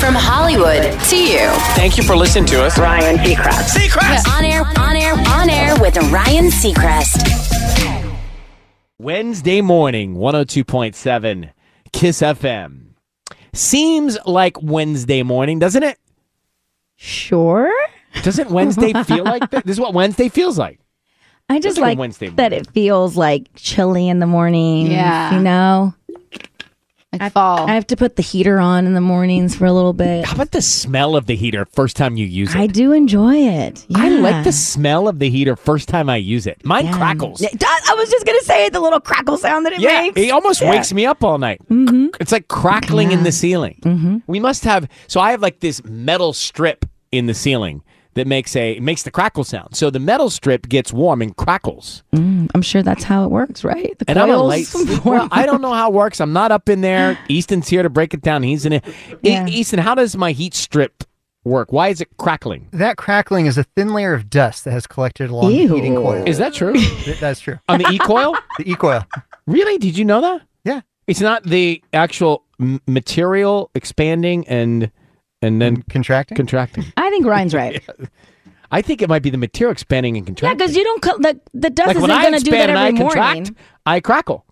From Hollywood to you. Thank you for listening to us. Ryan Seacrest. Seacrest! On air, on air, on air with Ryan Seacrest. Wednesday morning, 102.7 Kiss FM. Seems like Wednesday morning, doesn't it? Sure. Doesn't Wednesday feel like that? This is what Wednesday feels like. I just Feels like like Wednesday that it feels like chilly in the morning. Yeah. You know? Like fall. I have to put the heater on in the mornings for a little bit. How about the smell of the heater first time you use it? I do enjoy it. I like the smell of the heater first time I use it. Mine Yeah. crackles. It does- I was just gonna say the little crackle sound that it Yeah, makes. it almost Yeah. wakes me up all night. Mhm. It's like crackling in the ceiling. Mhm. We must have. So I have like this metal strip in the ceiling that makes a makes the crackle sound. So the metal strip gets warm and crackles. Mm, I'm sure that's how it works, right? The And I'm a coils light Well, I don't know how it works. I'm not up in there. Easton's here to break it down. He's in it. E- Yeah. Easton, how does my heat strip work? Why is it crackling? That crackling is a thin layer of dust that has collected along the heating coil. Is that true? That's true. On the e coil? The E coil. Really? Did you know that? Yeah. It's not the actual material expanding and and then Contracting? contracting. I think Ryan's right. I think it might be the material expanding and contracting. yeah, because you don't. Co- the the dust like isn't gonna do that every I morning. contract, I crackle.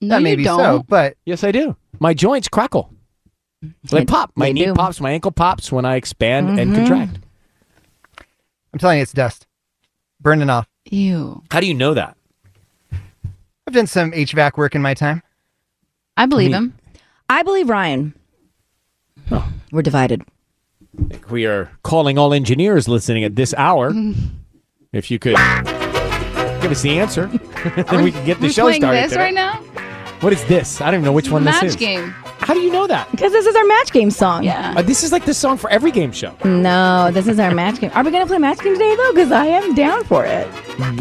no, that may you be don't. so, but Yes, I do. My joints crackle. They It- pop. My they knee do. pops. My ankle pops when I expand and Mhm. contract. I'm telling you, it's dust. Burning off. Ew. How do you know that? I've done some HVAC work in my time. I believe mean- him. I believe Ryan. We're divided. We are calling all engineers listening at this hour. if you could give us the answer, then we can get the We're show playing started. this today. right now? What is this? I don't even know which one Match this is. game. How do you know that? Because this is our match game song. Yeah. Uh, this is like the song for every game show. No, this is our match game. Are we gonna play match game today though? Because I am down for it.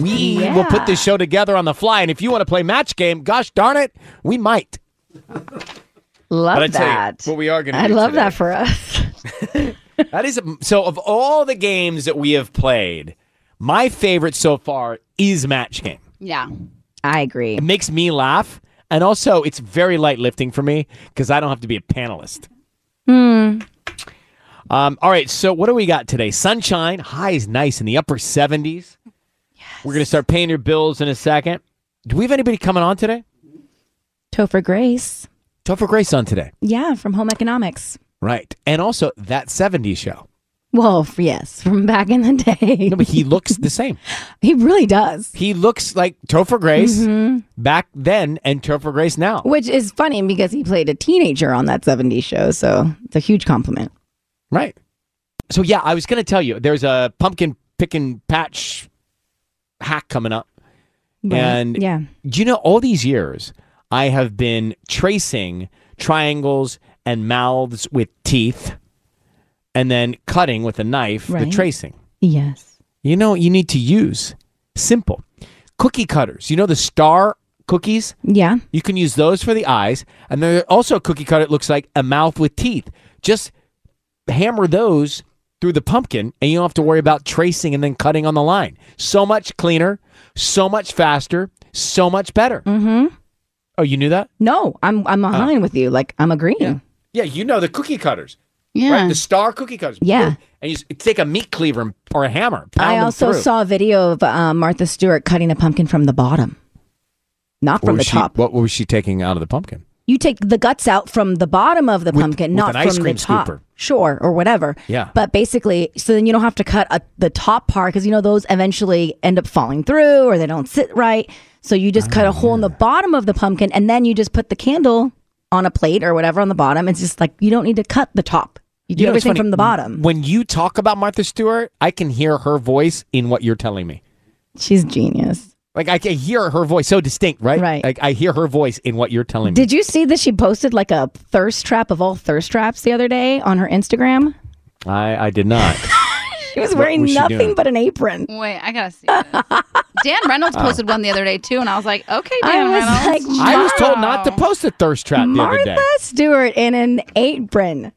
We Yeah. will put this show together on the fly, and if you want to play match game, gosh darn it, we might. Love I you, that. what we are going to I love today- that for us. That is a, so. Of all the games that we have played, my favorite so far is match game. Yeah. I agree. It makes me laugh, and also it's very light lifting for me because I don't have to be a panelist. Hmm. Um, all right, so what do we got today? Sunshine, high is nice in the upper seventies. Yes. We're going to start paying your bills in a second. Do we have anybody coming on today? Topher Grace. Topher Grace on today, Yeah, from Home Economics. right? And also that '70s show. Well, yes, from back in the day. No, but he looks the same. he really does. He looks like Topher Grace Mhm. back then and Topher Grace now. Which is funny because he played a teenager on that 70s show, so it's a huge compliment. Right. So yeah, I was going to tell you there's a pumpkin picking patch hack coming up. Right. And yeah. do you know all these years I have been tracing triangles and mouths with teeth and then cutting with a knife the tracing. Yes. You know you need to use? Simple. Cookie cutters. You know the star cookies? Yeah. You can use those for the eyes. And there's also a cookie cutter it looks like a mouth with teeth. Just hammer those through the pumpkin and you don't have to worry about tracing and then cutting on the line. So much cleaner, so much faster, so much better. Mm-hmm. Oh, you knew that? No, I'm I'm behind with you. Like I'm agreeing. Yeah, you know the cookie cutters. Yeah. Right? The star cookie cutters. Yeah. And you s- take a meat cleaver and- or a hammer. Pound I them also through. saw a video of uh, Martha Stewart cutting a pumpkin from the bottom, not What from the was she- top. What was she taking out of the pumpkin? You take the guts out from the bottom of the pumpkin, with not an ice from cream the top. scooper. Sure, or whatever. Yeah. But basically, so then you don't have to cut a, the top part because you know those eventually end up falling through or they don't sit right. So you just cut a hole in the ah. bottom of the pumpkin and then you just put the candle on a plate or whatever on the bottom. It's just like you don't need to cut the top. You do You know, everything funny. from the bottom. When you talk about Martha Stewart, I can hear her voice in what you're telling me. She's genius. Like I can hear her voice so distinct, right? Right. Like I hear her voice in what you're telling me. Did you see that she posted like a thirst trap of all thirst traps the other day on her Instagram? I I did not. She was wearing was nothing but an apron. Wait, I gotta see this. Dan Reynolds Oh. posted one the other day too, and I was like, okay, I Dan was Reynolds. like, I was told not to post a thirst trap the other day. Martha Stewart in an apron.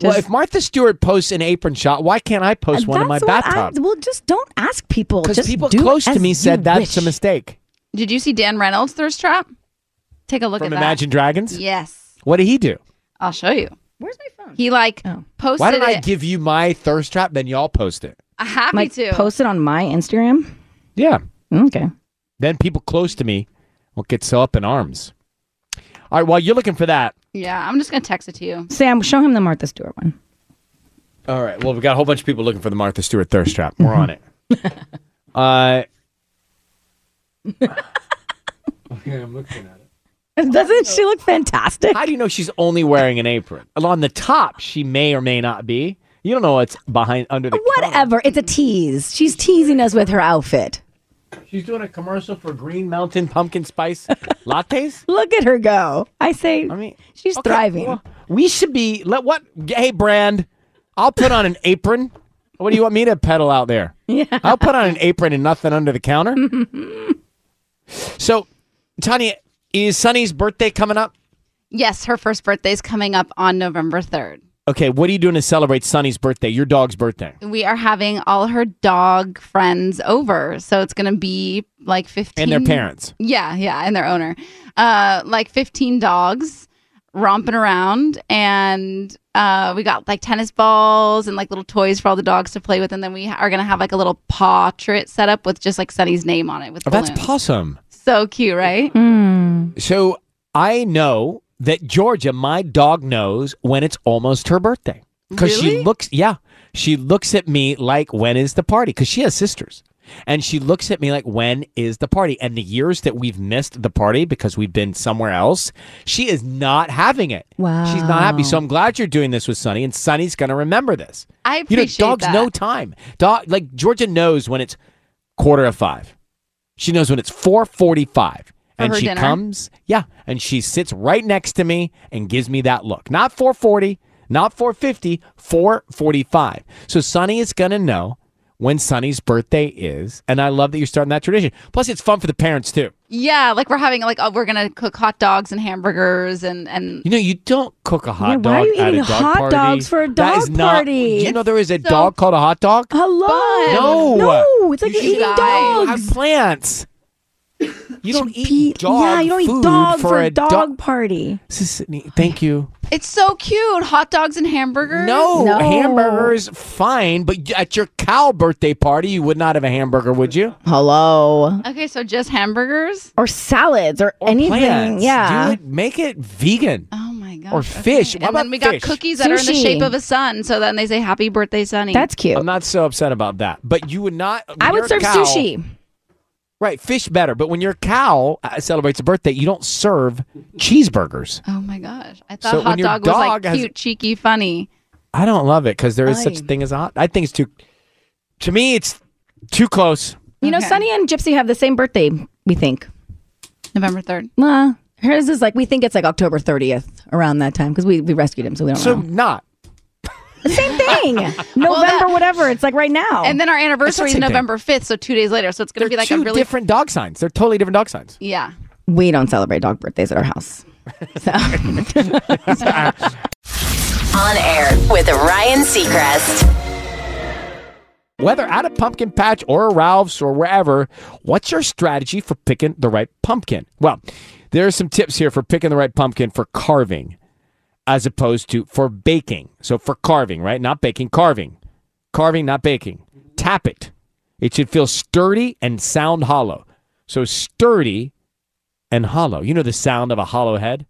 well, if Martha Stewart posts an apron shot, why can't I post one in my That's what I- bathtub? well, just don't ask people. Because Just people do close to me you said that's wish. a mistake. Did you see Dan Reynolds' thirst trap? Take a look From at that. Imagine Dragons? Yes, What did he do? I'll show you. Where's my phone? He like Oh. posted Why don't I give you my thirst trap, then y'all post it? I'm happy Like to. post it on my Instagram. Yeah. Okay. Then people close to me will get so up in arms. All right, while you're looking for that, yeah, I'm just gonna text it to you. Sam, show him the Martha Stewart one. All right. Well, we got a whole bunch of people looking for the Martha Stewart thirst trap. We're on it. uh, okay, I'm looking at it. Doesn't she look fantastic? How do you know she's only wearing an apron? On the top, she may or may not be. You don't know what's behind under the. counter. Whatever. It's a tease. She's teasing us with her outfit. She's doing a commercial for Green Mountain pumpkin spice lattes. Look at her go. I say I mean, she's okay, thriving. well, we should be. Let what? Hey, brand, I'll put on an apron. What do you want me to peddle out there? Yeah. I'll put on an apron and nothing under the counter. so, Tanya, is Sunny's birthday coming up? Yes, her first birthday is coming up on November 3rd. Okay, what are you doing to celebrate Sunny's birthday? Your dog's birthday. We are having all her dog friends over, so it's gonna be like 15 And their parents. Yeah, yeah, and their owner. Uh like 15 dogs romping around and uh we got like tennis balls and like little toys for all the dogs to play with and then we are going to have like a little portrait set up with just like Sunny's name on it with Oh, that's possum. So cute, right? Mm. So I know that Georgia, my dog, knows when it's almost her birthday because she looks. Yeah, she looks at me like, "When is the party?" Because she has sisters, and she looks at me like, "When is the party?" And the years that we've missed the party because we've been somewhere else, she is not having it. Wow. she's not happy. So I'm glad you're doing this with Sunny, and Sunny's going to remember this. I appreciate You know, dogs that. know time. Dog like Georgia knows when it's quarter of five. She knows when it's four forty-five, and her she dinner? comes, yeah, and she sits right next to me and gives me that look. Not four forty, not four fifty, four forty-five. So Sunny is gonna know when Sunny's birthday is, and I love that you're starting that tradition. Plus, it's fun for the parents too. Yeah, like we're having like oh, we're going to cook hot dogs and hamburgers and and You know, you don't cook a hot Yeah, dog why are you at eating a dog hot party. dogs for a That is dog not- party? Do you know there is a So dog called a hot dog? Hello. No. No. It's like You you're eating should- You have dogs. plants. You don't eat dog yeah, you don't food eat dog for, for, a dog dog. party. Sydney, thank you. it's so cute. Hot dogs and hamburgers. No, No. hamburgers fine, but at your cow birthday party, you would not have a hamburger, would you? Hello. Okay, so just hamburgers? Or salads or, Or anything. plants. Yeah. Do it. Make it vegan. Oh my god. Or fish. What And then about we got fish? cookies that are in the Sushi. shape of a sun. So then they say happy birthday, Sunny. That's cute. I'm not so upset about that, but you would not. I would a serve cow- sushi. Right, fish better. But when your cow uh, celebrates a birthday, you don't serve cheeseburgers. oh my gosh. I thought So hot your dog was like dog has- cute, cheeky, funny. I don't love it because there is such a thing as a hot. I think it's too. To me, it's too close. You know, Okay. Sunny and Gypsy have the same birthday, we think. November 3rd. Nah. Hers is like, we think it's like October 30th around that time because we, we rescued him, so we don't So know. not. Same thing. thing. November, whatever. It's like right now. And then our anniversary is. November 5th, so two days later. So it's going to be like two a really. different dog signs. They're totally different dog signs. Yeah. we don't celebrate dog birthdays at our house. So On air with Ryan Seacrest. Whether at a pumpkin patch or a Ralph's or wherever, what's your strategy for picking the right pumpkin? Well, there are some tips here for picking the right pumpkin for carving as opposed to for baking. So for carving, right? Not baking, carving. Carving, not baking. Tap it. It should feel sturdy and sound hollow. So sturdy and hollow. You know the sound of a hollow head?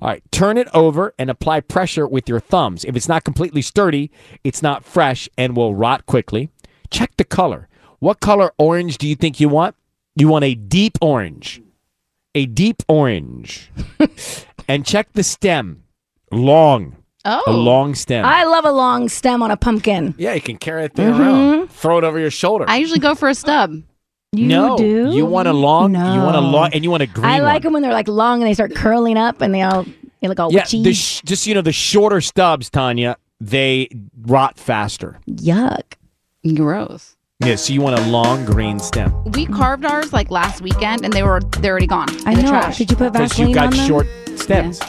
All right, turn it over and apply pressure with your thumbs. If it's not completely sturdy, it's not fresh and will rot quickly. Check the color. What color orange do you think you want? You want a deep orange. A deep orange. and check the stem. Long. Oh. A long stem. I love a long stem on a pumpkin. yeah, you can carry it thing around. Mm-hmm. Throw it over your shoulder. I usually go for a stub. You no, do? you want a long. No. You want a long, and you want a green. I like one. them when they're like long and they start curling up and they all they look all Yeah, witchy. the sh- just so you know the shorter stubs, Tanya, they rot faster. Yuck. Gross. Yeah, so you want a long green stem We carved ours like last weekend, and they were they're already gone I in the know. trash. Did you put Vaseline? because Vaseline you've got on them? short stems.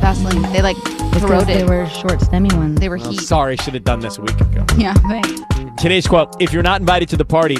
Vaseline. They like corroded. they were short stemmy ones. They were Oh, heat. sorry, should have done this a week ago. Yeah. Thanks. Today's quote: If you're not invited to the party,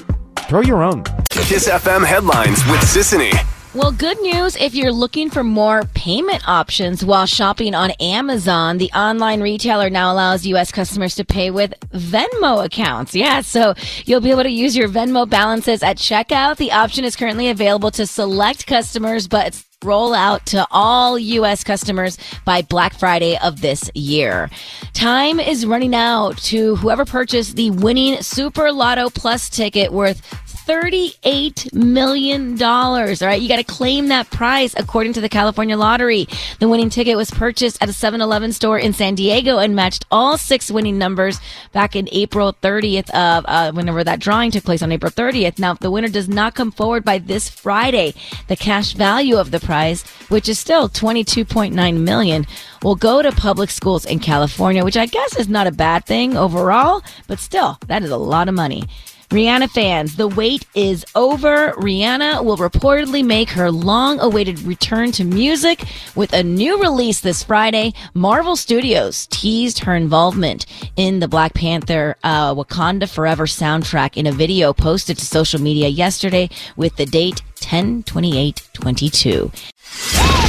throw your own. Kiss FM headlines with Sisanie. Well, good news if you're looking for more payment options while shopping on Amazon. The online retailer now allows U.S. customers to pay with Venmo accounts. Yeah, so you'll be able to use your Venmo balances at checkout. The option is currently available to select customers, but it's roll out to all U.S. customers by Black Friday of this year. Time is running out to whoever purchased the winning Super Lotto Plus ticket worth $38 million. All right, you got to claim that prize according to the California Lottery. The winning ticket was purchased at a 7 Eleven store in San Diego and matched all six winning numbers back in April 30th of uh, whenever that drawing took place on April 30th. Now, if the winner does not come forward by this Friday, the cash value of the prize, which is still 22.9 million, will go to public schools in California, which I guess is not a bad thing overall, but still, that is a lot of money. Rihanna fans, the wait is over. Rihanna will reportedly make her long awaited return to music with a new release this Friday. Marvel Studios teased her involvement in the Black Panther uh, Wakanda Forever soundtrack in a video posted to social media yesterday with the date 10 28 22.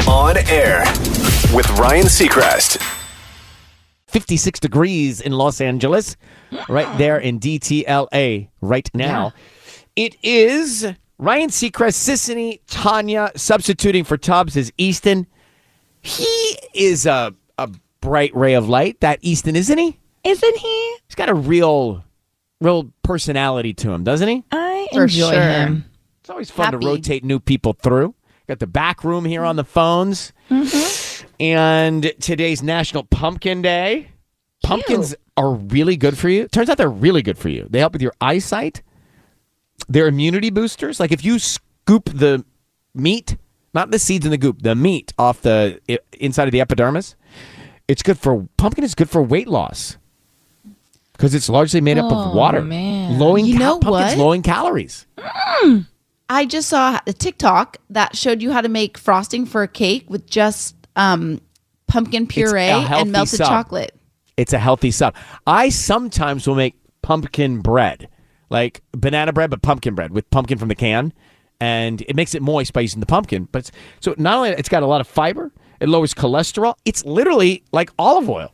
On air with Ryan Seacrest. 56 degrees in Los Angeles, right there in DTLA right now. It is Ryan Seacrest, Sisanie, Tanya substituting for Tubbs is Easton. He is a, a bright ray of light, that Easton, isn't he? Isn't he? He's got a real, real personality to him, doesn't he? I For enjoy sure. him. It's always fun Happy. to rotate new people through. Got the back room here on the phones. Mm-hmm. And today's National Pumpkin Day. Pumpkins are really good for you. Turns out they're really good for you. They help with your eyesight. They're immunity boosters. Like if you scoop the meat, not the seeds in the goop, the meat off the inside of the epidermis, it's good for pumpkin is good for weight loss. Because it's largely made up of water. man. Low in You ca- know pumpkin's what? low in calories. I just saw a TikTok that showed you how to make frosting for a cake with just um, pumpkin puree and melted sub. chocolate. It's a healthy sub. I sometimes will make pumpkin bread, like banana bread, but pumpkin bread with pumpkin from the can, and it makes it moist by using the pumpkin. But so not only it's got a lot of fiber, it lowers cholesterol. It's literally like olive oil.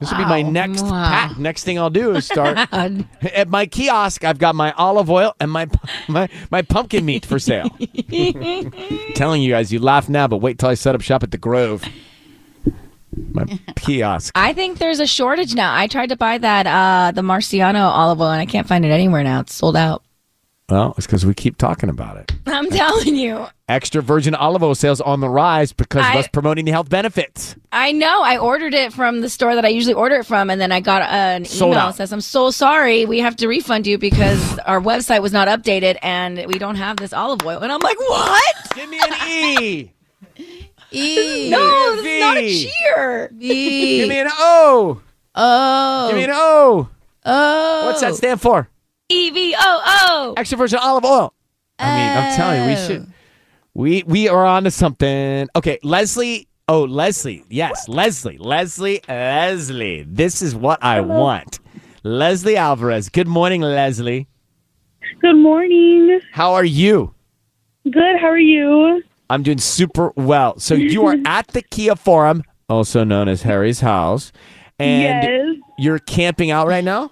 This will be my next pack. Next thing I'll do is start at my kiosk. I've got my olive oil and my my my pumpkin meat for sale. Telling you guys, you laugh now, but wait till I set up shop at the Grove. My kiosk. I think there's a shortage now. I tried to buy that uh the Marciano olive oil and I can't find it anywhere now. It's sold out. Well, it's because we keep talking about it. I'm telling you. Extra virgin olive oil sales on the rise because of I- us promoting the health benefits. I know. I ordered it from the store that I usually order it from, and then I got an Sold email out. that says, "I'm so sorry. We have to refund you because our website was not updated, and we don't have this olive oil." And I'm like, "What? Give me an E. E. No, this is not a V. cheer." Give me an O. Oh. Give me an O. Oh. What's that stand for? E V O O. Extra virgin olive oil. I mean, I'm telling you, we should. Oh. We we are on to something. Okay, Leslie. Oh, Leslie. Yes, Leslie. Leslie. Leslie. This is what I want. Leslie Alvarez. Good morning, Leslie. Good morning. How are you? Good. How are you? I'm doing super well. So you are at the Kia Forum, also known as Harry's house, and Yes. you're camping out right now.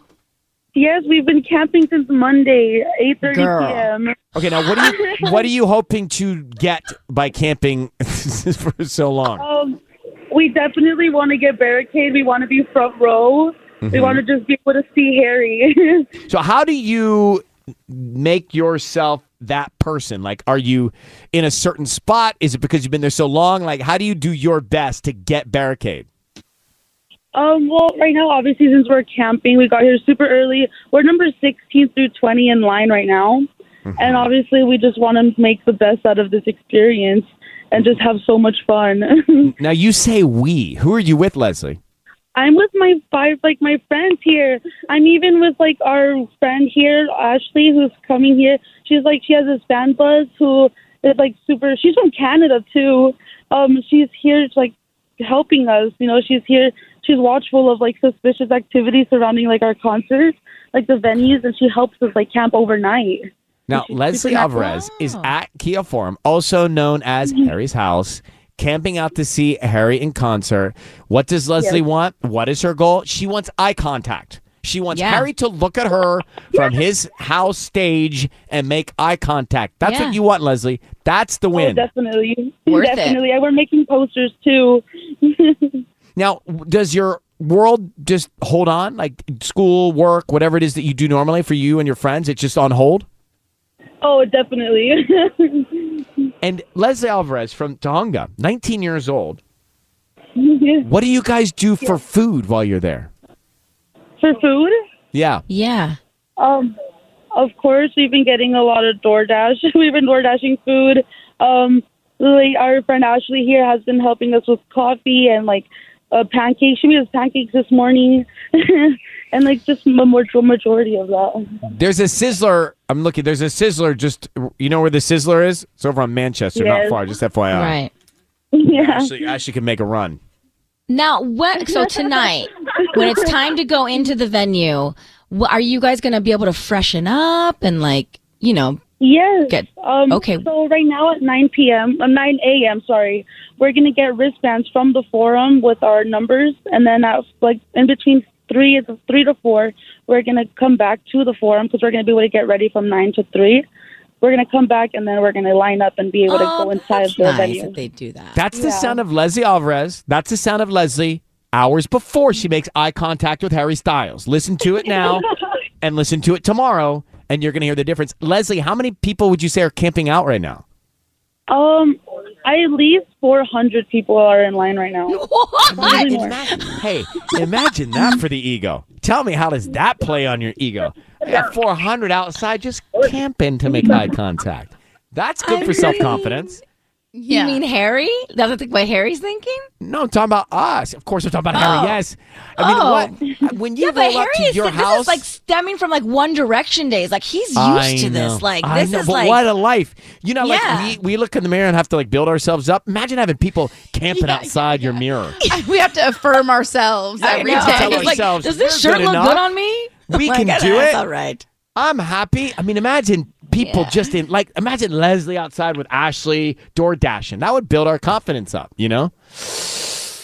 Yes, we've been camping since Monday, 8:30 p.m. Okay, now what are you what are you hoping to get by camping for so long? Um, we definitely want to get barricade. We want to be front row. We Mhm. want to just be able to see Harry. So how do you make yourself that person? Like are you in a certain spot? Is it because you've been there so long? Like how do you do your best to get barricade? um, well, right now, obviously, since we're camping, we got here super early. We're number 16 through 20 in line right now, Mm-hmm. and obviously, we just want to make the best out of this experience and just have so much fun. Now you say we. Who are you with, Leslie? I'm with my five, like my friends here. I'm even with like our friend here, Ashley, who's coming here. She's like she has this fan buzz who is like super. She's from Canada too. Um, she's here like helping us. You know, she's here. She's watchful of like suspicious activities surrounding like our concerts, like the venues, and she helps us like camp overnight. Now, Leslie. Alvarez is at Kia Forum, also known as Harry's house, camping out to see Harry in concert. What does Leslie Yes. want? What is her goal? She wants eye contact. She wants Yeah. Harry to look at her from his house stage and make eye contact. That's Yeah. what you want, Leslie. That's the Oh, win. definitely, Worth it. definitely. And we're making posters too. now, does your world just hold on? Like school, work, whatever it is that you do normally for you and your friends, it's just on hold? Oh, definitely. And Leslie Alvarez from Tujunga, 19 years old. What do you guys do for food while you're there? For food? Yeah. Yeah. Um, of course, we've been getting a lot of DoorDash. we've been DoorDashing food. Um, like our friend Ashley here has been helping us with coffee and like uh, pancakes. She made us pancakes this morning, and like just a major- majority of that. There's a sizzler. I'm looking. There's a sizzler. Just you know where the sizzler is? It's over on Manchester, not far. Just FYI. Right. Yeah. Ashley, Ashley can make a run. Now, what? So tonight, when it's time to go into the venue, are you guys going to be able to freshen up and like, you know, Yes. Good. Um, Okay. So right now at 9 p.m., uh, 9 a.m. Sorry, we're gonna get wristbands from the forum with our numbers, and then at like in between three to three to four, we're gonna come back to the forum because we're gonna be able to get ready from nine to three. We're gonna come back and then we're gonna line up and be able to go inside the nice venue. that they do that. That's the Yeah. sound of Leslie Alvarez. That's the sound of Leslie hours before she makes eye contact with Harry Styles. Listen to it now and listen to it tomorrow, and you're going to hear the difference. Leslie, how many people would you say are camping out right now? Um, at least 400 people are in line right now. Maybe more. Hey, imagine that for the ego. Tell me, how does that play on your ego? I got 400 outside just camping to make eye contact. That's good for self confidence. You mean Harry? That's what what Harry's thinking? No, I'm talking about us. Of course, we're talking about Oh. Harry. Yes. I mean, Oh. what? When you yeah, but roll up Harry to is your this house, is like stemming from like One Direction days. Like he's used I to this. Like I this know, is but like what a life. You know, Yeah. like we, we look in the mirror and have to like build ourselves up. Imagine having people camping outside your mirror. we have to affirm ourselves I every know. Tell It's like, ourselves, does this shirt good look enough. good on me? We Like, can do it. all right. I'm happy. I mean, imagine people just in like imagine Leslie outside with Ashley door dashing. That would build our confidence up, you know?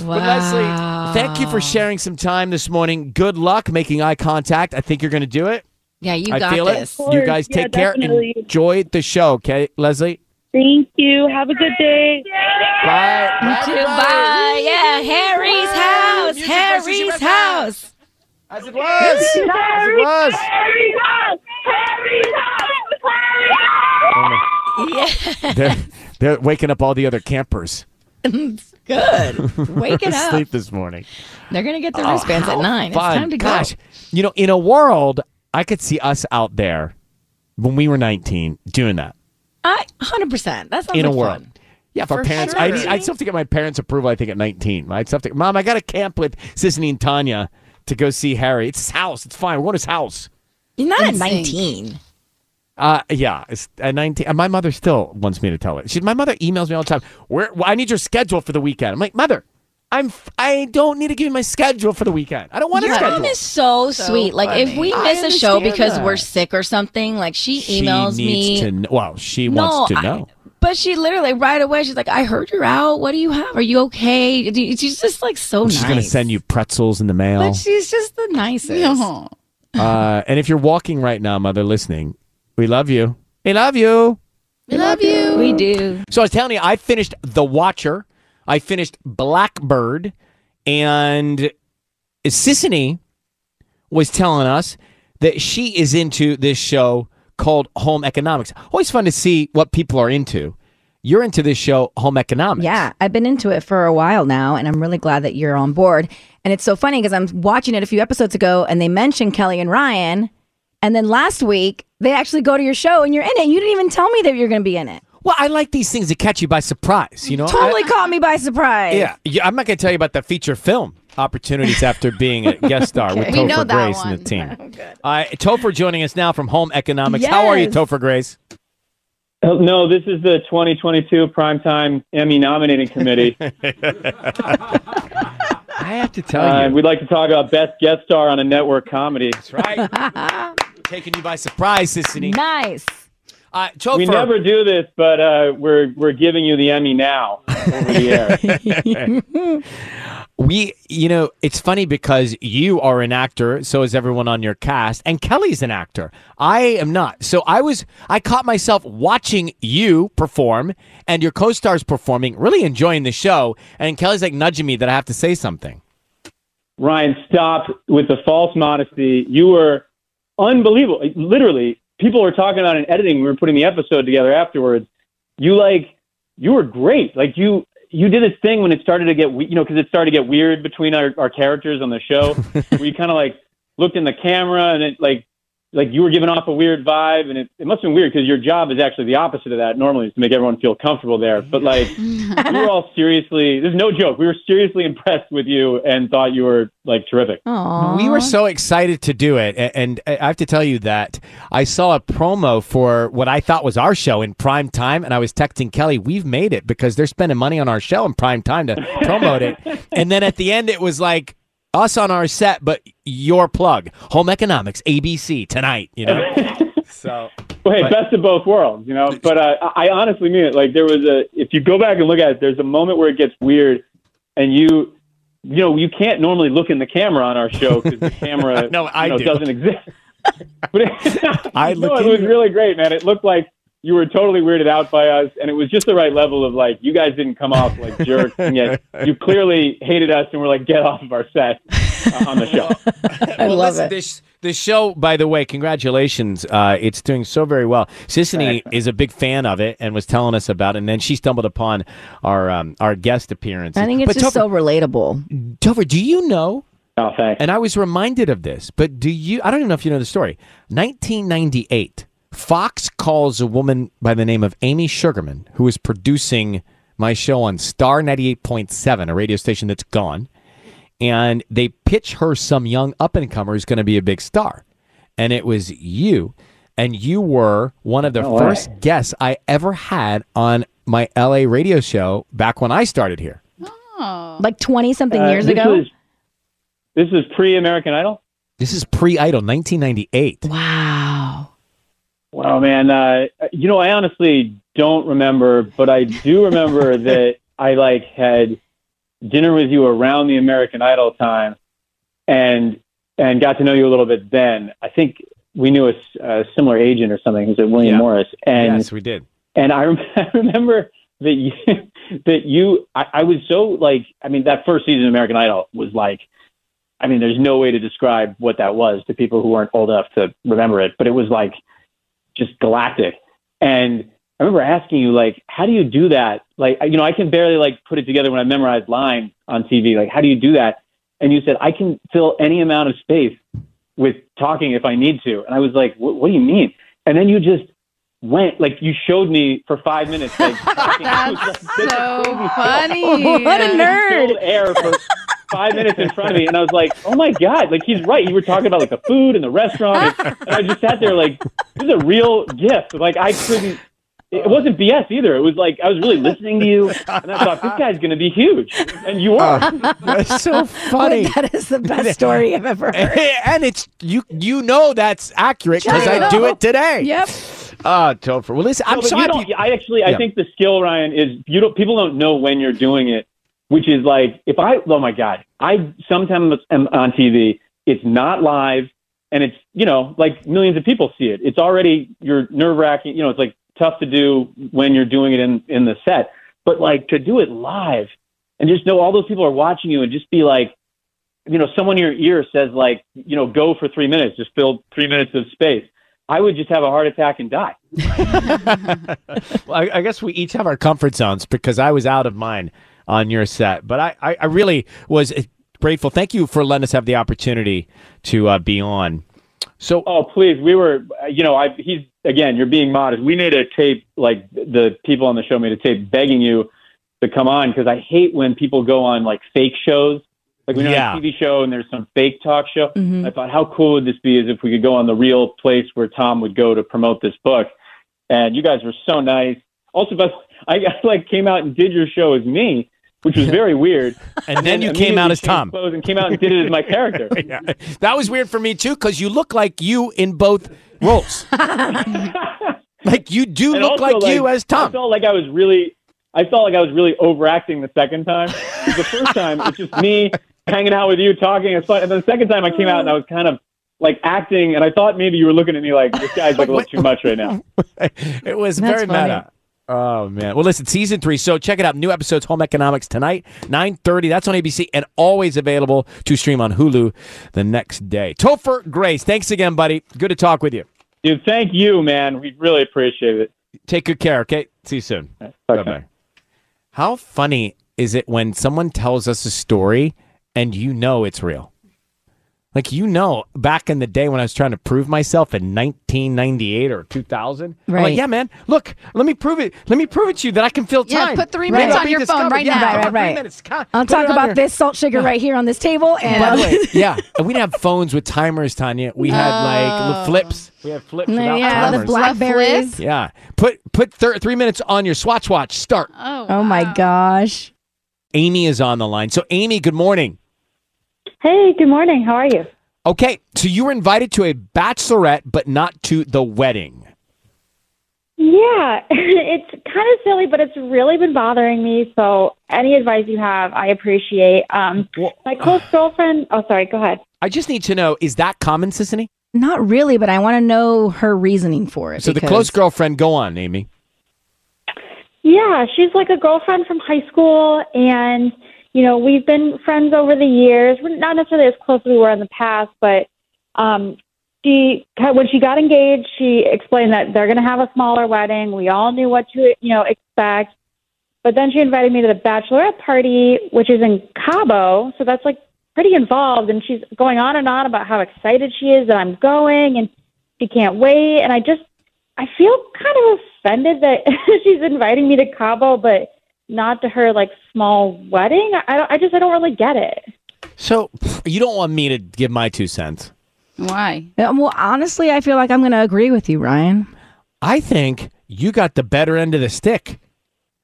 But Leslie, thank you for sharing some time this morning. Good luck making eye contact. I think you're going to do it. Yeah, you I got feel this. it. You guys Yeah, take care. definitely. Enjoy the show, okay, Leslie? Thank you. Have a good day. Bye. You too. Bye. Yeah, Harry's house. Music versus Harry's US house. As it was. As it was. Yeah. They're, they're waking up all the other campers. Good. Wake it up. Sleep this morning. They're gonna get their Oh, wristbands at nine. fun. It's time to go. Gosh, go. you know, in a world, I could see us out there when we were 19 doing that. I hundred percent. That's in a world. fun. Yeah, if our For parents, sure. I need, I'd still have to get my parents' approval. I think at 19, I'd still have to, Mom, I got to camp with Sisanie and Tanya to go see Harry. It's his house. It's fine. We're going to his house. You're not at Insane. 19. Uh, yeah, it's at 19. And my mother still wants me to tell it. She, my mother emails me all the time. Where well, I need your schedule for the weekend. I'm like, mother, I'm f- I don't need to give you my schedule for the weekend. I don't want a Your schedule. mom is so, sweet. Like if we miss a show because that. we're sick or something, like she she emails needs me. to. Know, well, she No, wants to I- know. But she literally right away, she's like, "I heard you're out. What do you have? Are you okay?" She's just like so nice. She's nice. gonna send you pretzels in the mail. But she's just the nicest. uh, and if you're walking right now, mother, listening, we love you. We love you. We love you. We do. So I was telling you, I finished The Watcher. I finished Blackbird, and Sisanie was telling us that she is into this show called Home Economics. Always fun to see what people are into. You're into this show, Home Economics. Yeah, I've been into it for a while now, and I'm really glad that you're on board. And it's so funny because I'm watching it a few episodes ago, and they mentioned Kelly and Ryan, and then last week they actually go to your show, and you're in it. You didn't even tell me that you're going to be in it. Well, I like these things that catch you by surprise. You know, totally I- caught me by surprise. Yeah, yeah, I'm not going to tell you about the feature film opportunities after being a guest star with Okay. We know Topher that Grace and one. the team. Uh, Topher joining us now from Home Economics. How are you, Topher Grace? Uh, No, this is the 2022 Primetime Emmy Nominating Committee. I have to tell Uh, you. we'd like to talk about Best Guest Star on a Network Comedy. That's right. Taking you by surprise, Sisanie. Nice. Uh, We never do this, but uh, we're we're giving you the Emmy now over the air. we, you know, it's funny because you are an actor, so is everyone on your cast, and Kelly's an actor. I am not. So I was, I caught myself watching you perform and your co-stars performing, really enjoying the show, and Kelly's like nudging me that I have to say something. Ryan, stop with the false modesty. You were unbelievable. Literally, people were talking about in editing. We were putting the episode together afterwards. You like, you were great. Like you, you did this thing when it started to get, we- you know, because it started to get weird between our, our characters on the show. where you kind of like looked in the camera and it like, like you were giving off a weird vibe, and it, it must have been weird because your job is actually the opposite of that. Normally, is to make everyone feel comfortable there. But like, we were all seriously. There's no joke. We were seriously impressed with you and thought you were like terrific. We were so excited to do it, a- and I have to tell you that I saw a promo for what I thought was our show in prime time, and I was texting Kelly, "We've made it because they're spending money on our show in prime time to promote it." And then at the end, it was like us on our set, but your plug, Home Economics, ABC tonight. You know, so Well, hey, But- best of both worlds, you know. But uh, I honestly mean it. Like there was a, if you go back and look at it, there's a moment where it gets weird, and you, you know, you can't normally look in the camera on our show because the camera, No, I you know, do. doesn't exist. but it, I no, it was really great, man. It looked like you were totally weirded out by us, and it was just the right level of like you guys didn't come off like jerks, and yet you clearly hated us and were like, get off of our set uh, on the show. well, listen, This this show, by the way, congratulations! Uh, it's doing so very well. Sisanie is a big fan of it and was telling us about it, and then she stumbled upon our um, our guest appearance. I think it's just so relatable. Topher, do you know? Oh, thanks. And I was reminded of this, but do you? I don't even know if you know the story. 1998, Fox calls a woman by the name of Amy Sugarman, who is producing my show on Star 98.7, a radio station that's gone, and they pitch her some young up and comer who's going to be a big star, and it was you, and you were one of the No way. first guests I ever had on my LA radio show back when I started here. Like 20 something Uh, years this ago? Was, this is pre American Idol. This is pre Idol, 1998. Wow. Wow, man. Uh, you know, I honestly don't remember, but I do remember that I like had dinner with you around the American Idol time, and and got to know you a little bit then. I think we knew a similar agent or something. Who's at William Yeah. Morris, and yes, we did. and I, rem- I remember that you that you I, I was so like I mean that first season of American Idol was like I mean there's no way to describe what that was to people who weren't old enough to remember it but it was like just galactic. And I remember asking you like how do you do that? Like you know I can barely like put it together when I memorize lines on TV like how do you do that? And you said I can fill any amount of space with talking if I need to. And I was like what, what do you mean? And then you just went like you showed me for five minutes like talking. It was, like, so funny. What a nerd. filled air for five minutes in front of me, and I was like, "Oh my god!" Like he's right. You were talking about like the food and the restaurant, and, and I just sat there like, "This is a real gift." Like I couldn't. It wasn't BS either. It was like I was really listening to you, and I thought this guy's going to be huge, and you are. That's so funny. that is the best story I've ever heard. and it's you. You know that's accurate because I do it today. Yep. Ah, Topher. Well, listen, I'm No, but so you don't- I actually, I Yeah. think the skill, Ryan, is you don't. People don't know when you're doing it, which is like if I. Oh my God, I sometimes am on TV. It's not live, and it's you know like millions of people see it. It's already you're nerve wracking. You know, it's like tough to do when you're doing it in in the set, but like to do it live and just know all those people are watching you and just be like. You know, someone in your ear says like, you know, go for three minutes, just fill three minutes of space. I would just have a heart attack and die. Well, I, I guess we each have our comfort zones because I was out of mine on your set, but I, I, I really was uh, grateful. Thank you for letting us have the opportunity to uh, be on. So, oh please, we were, uh, you know, I he's again, you're being modest. We made a tape, like the people on the show made a tape begging you to come on because I hate when people go on like fake shows. Like when you're Yeah. a TV show and there's some fake talk show. Mhm. I thought, how cool would this be? Is if we could go on the real place where Tom would go to promote this book. And you guys were so nice. Also, but I, I like came out and did your show as me, which was very weird. And then you came out as Tom. clothes And came out and did it as my character. yeah, that was weird for me too because you look like you in both roles. like you do And look also, like, you as Tom. I Tom. felt like I was really, I felt like I was really overacting the second time. The first time it's just me hanging out with you, talking. And then the second time I came out and I was kind of like acting, and I thought maybe you were looking at me like this guy's like a little too much right now. it was That's very funny. meta. Oh man. Well, listen, season three. So check it out. New episodes, Home Economics tonight, nine thirty. That's on ABC and always available to stream on Hulu the next day. Topher Grace, thanks again, buddy. Good to talk with you. Dude, thank you, man. We really appreciate it. Take good care. Okay. See you soon. Bye bye. How funny is it when someone tells us a story and you know it's real? Like you know, back in the day when I was trying to prove myself in 1998 or 2000, I'm like, Right. yeah, man, look, let me prove it. Let me prove it to you that I can fill Yeah, time. put three minutes I'll on be your phone right Yeah, now. come on, Right, three right. minutes. I'll put talk about your- this salt sugar right here on this table. And By the way, yeah, and we didn't have phones with timers, Tanya. We had like oh. flips. We had flips without yeah, the blackberries. Yeah, put put thir- three minutes on your Swatch watch. Start. Oh, Oh my gosh. Amy is on the line. So, Amy, good morning. Hey, good morning. How are you? Okay, so you were invited to a bachelorette, but not to the wedding. Yeah, it's kind of silly, but it's really been bothering me. So, any advice you have, I appreciate. Um, my close girlfriend. Oh, sorry. Go ahead. I just need to know: is that common, Sisanie? Not really, but I want to know her reasoning for it. So, the close girlfriend. Go on, Amy. Yeah, she's like a girlfriend from high school, and you know we've been friends over the years. We're not necessarily as close as we were in the past, but um, she when she got engaged, she explained that they're going to have a smaller wedding. We all knew what to you know expect, but then she invited me to the bachelorette party, which is in Cabo, so that's like pretty involved. And she's going on and on about how excited she is that I'm going, and she can't wait. And I just I feel kind of offended that she's inviting me to Cabo, but not to her like small wedding. I don't, I just I don't really get it. So, you don't want me to give my two cents. Why? Well, honestly, I feel like I'm going to agree with you, Ryan. I think you got the better end of the stick.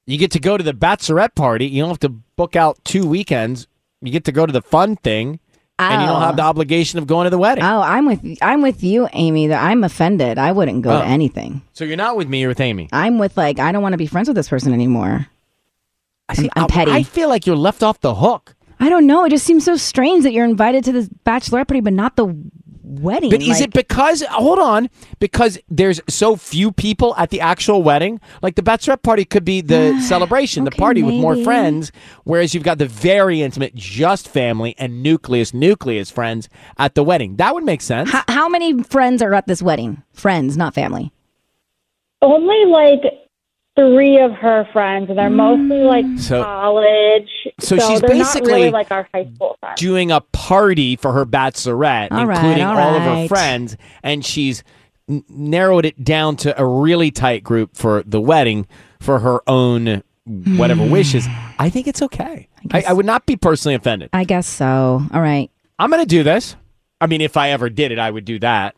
You get to go to the bachelorette party. You don't have to book out two weekends. You get to go to the fun thing, and you don't have oh. the obligation of going to the wedding. Oh, I'm with I'm with you, Amy. That I'm offended. I wouldn't go Oh. to anything. So you're not with me. You're with Amy. I'm with like I don't want to be friends with this person anymore. I'm, I'm petty. I feel like you're left off the hook. I don't know. It just seems so strange that you're invited to this bachelorette party, but not the wedding. But is it because hold on because there's so few people at the actual wedding? Like the bachelorette party could be the celebration, the party with more friends, whereas you've got the very intimate, just family and nucleus nucleus friends at the wedding. That would make sense. How, how many friends are at this wedding? Friends, not family. Only like three of her friends, and they're mostly like mm. So- college. so she's they're not basically- really like our high school friends. Doing a party for her bachelorette, All right, including all all of her friends, and she's n- narrowed it down to a really tight group for the wedding for her own whatever hmm. wishes, I think it's okay. I, I would not be personally offended. I guess so. All right. I'm going to do this. I mean, if I ever did it, I would do that.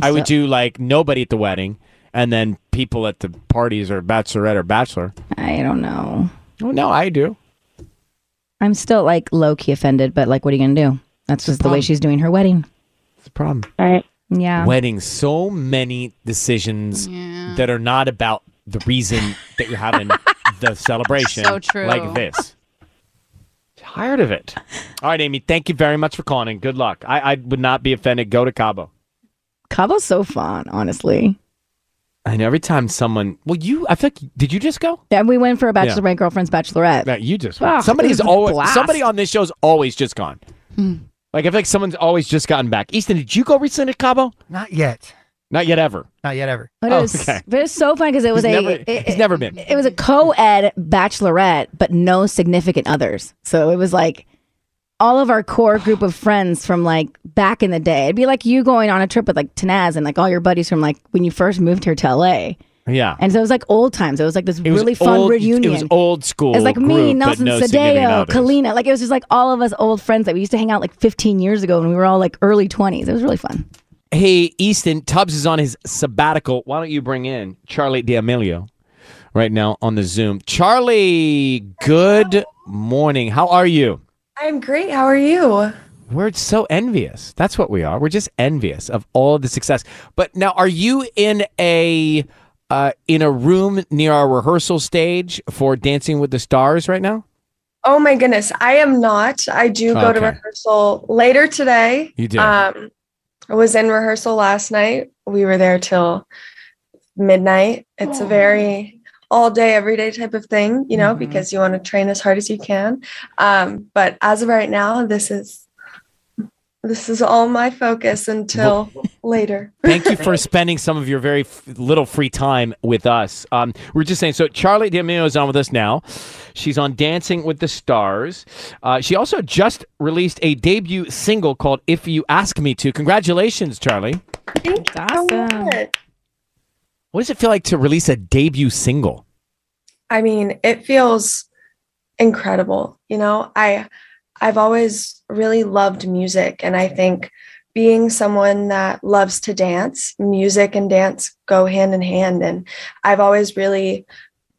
I would do like nobody at the wedding and then people at the parties or bachelorette or bachelor. I don't know. Oh, no, I do. I'm still like low key offended, but like, what are you gonna do? That's just the way she's doing her wedding. It's a problem. Right. Yeah. Weddings, so many decisions that are not about the reason that you're having the celebration. So true. Like this. Tired of it. All right, Amy, thank you very much for calling and good luck. I, I would not be offended. Go to Cabo. Cabo's so fun, honestly. I know every time someone, well, you, I feel like, did you just go? Yeah, we went for a Yeah. bachelorette girlfal's bachelorette. No, you just Oh, went. Somebody's it was a always, blast. somebody on this show's always just gone. Hmm. Like, I feel like someone's always just gotten back. Easton, did you go recently to Cabo? Not yet. Not yet ever. Not yet ever. But it was, but it was so fun because it was He's a never- it, he's never been. It was a co-ed bachelorette, but no significant others. So it was like all of our core group of friends from like back in the day. It'd be like you going on a trip with like Tanaz and like all your buddies from like when you first moved here to LA. Yeah. And so it was like old times. It was like this It was really fun old- reunion. It was old school. It's like me, group, Nelson no Sadeo, others. Kalina. Like it was just like all of us old friends that we used to hang out like 15 years ago when we were all like early 20s. It was really fun. Hey, Easton, Tubbs is on his sabbatical. Why don't you bring in Charli D'Amelio right now on the Zoom? Charli, good morning. How are you? I'm great. How are you? We're so envious. That's what we are. We're just envious of all the success. But now, are you in a uh, in a room near our rehearsal stage for Dancing with the Stars right now? Oh my goodness, I am not. I do go to rehearsal later today. You do? Um, I was in rehearsal last night. We were there till midnight. It's a very all day, every day type of thing, you know, Mm-hmm. because you want to train as hard as you can. Um, but as of right now, this is this is all my focus until later. Thank you for spending some of your very f- little free time with us. Um, we're just saying. So Charli D'Amelio is on with us now. She's on Dancing with the Stars. Uh, she also just released a debut single called "If You Ask Me to." Congratulations, Charli. Thank you so much. What does it feel like to release a debut single? I mean, it feels incredible. You know, I I've always really loved music and I think being someone that loves to dance, music and dance go hand in hand and I've always really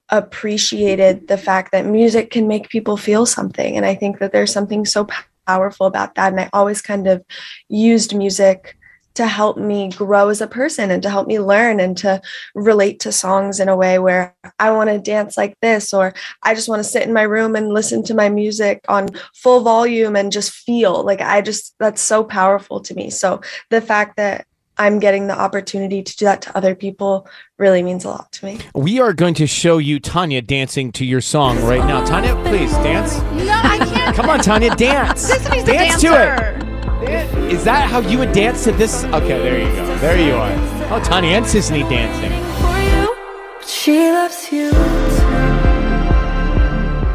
appreciated the fact that music can make people feel something and I think that there's something so powerful about that and I always kind of used music to help me grow as a person and to help me learn and to relate to songs in a way where I want to dance like this or I just want to sit in my room and listen to my music on full volume and just feel like I just that's so powerful to me. So the fact that I'm getting the opportunity to do that to other people really means a lot to me. We are going to show you Tanya dancing to your song right now. Tanya, please dance. No, I can't. Come on, Tanya, dance. Sisanie's the dance dancer. to it. Is that how you would dance to this? Okay, there you go. There you are. Oh, Tanya and Sisanie dancing. She loves you.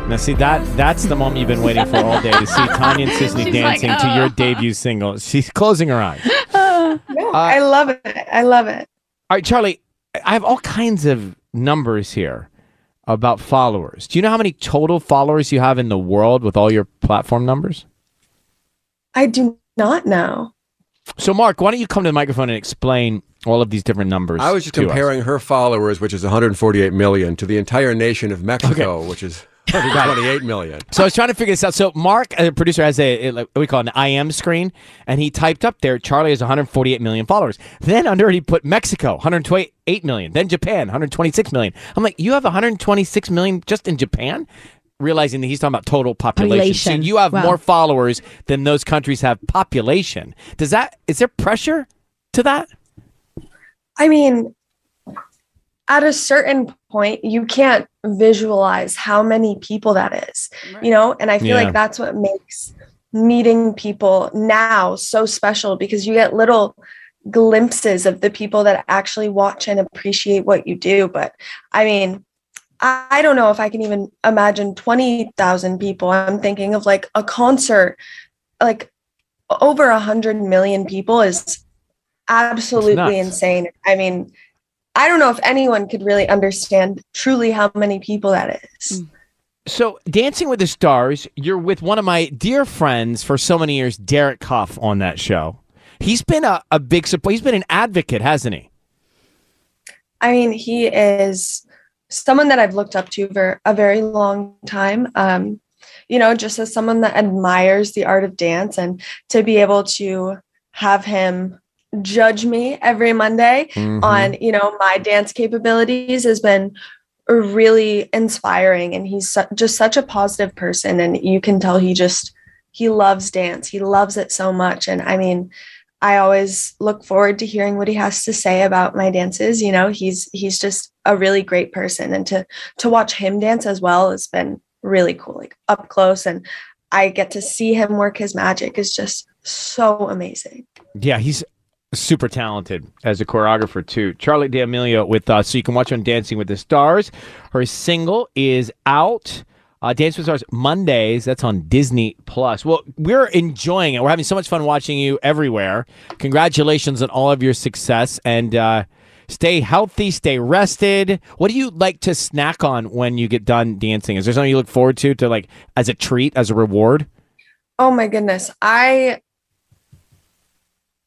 Now, see that that's the moment you've been waiting for all day to see Tanya and Sisanie She's like, dancing to oh. your "Oh." debut single. She's closing her eyes. No, I uh, love it. I love it. All right, Charli, I have all kinds of numbers here about followers. Do you know how many total followers you have in the world with all your platform numbers? I do not know. So, Mark, why don't you come to the microphone and explain all of these different numbers? I was just to us? comparing her followers, which is 148 million, to the entire nation of Mexico, which is 128 million. So I was trying to figure this out. So Mark, a producer, has a, a like, what we call an IM screen, and he typed up there Charli has 148 million followers. Then under it he put Mexico 128 million. Then Japan 126 million. I'm like, you have 126 million just in Japan. Realizing that he's talking about total population. So you have Wow. more followers than those countries have population. Does that is there pressure to that? I mean, at a certain point, you can't visualize how many people that is, you know? And I feel Yeah. like that's what makes meeting people now so special because you get little glimpses of the people that actually watch and appreciate what you do. But I mean, I I don't know if I can even imagine 20,000 people. I'm thinking of like a concert, like over a hundred million people is absolutely insane. I mean, I don't know if anyone could really understand truly how many people that is. Mm. So, Dancing with the Stars, you're with one of my dear friends for so many years, Derek Hough, on that show. He's been a, a big support. He's been an advocate, hasn't he? I mean, he is someone that I've looked up to for a very long time. Um, you know, just as someone that admires the art of dance and to be able to have him judge me every Monday Mhm. on, you know, my dance capabilities has been really inspiring and he's su- just such a positive person and you can tell he just he loves dance. He loves it so much and I mean, I always look forward to hearing what he has to say about my dances. You know, he's he's just a really great person, and to to watch him dance as well has been really cool, like up close, and I get to see him work his magic is just so amazing. Yeah, he's super talented as a choreographer too. Charli D'Amelio with us, so you can watch on Dancing with the Stars. Her single is out. Uh, Dance with Stars Mondays. That's on Disney Plus. Well, we're enjoying it. We're having so much fun watching you everywhere. Congratulations on all of your success and uh, stay healthy, stay rested. What do you like to snack on when you get done dancing? Is there something you look forward to, to like as a treat, as a reward? Oh my goodness. I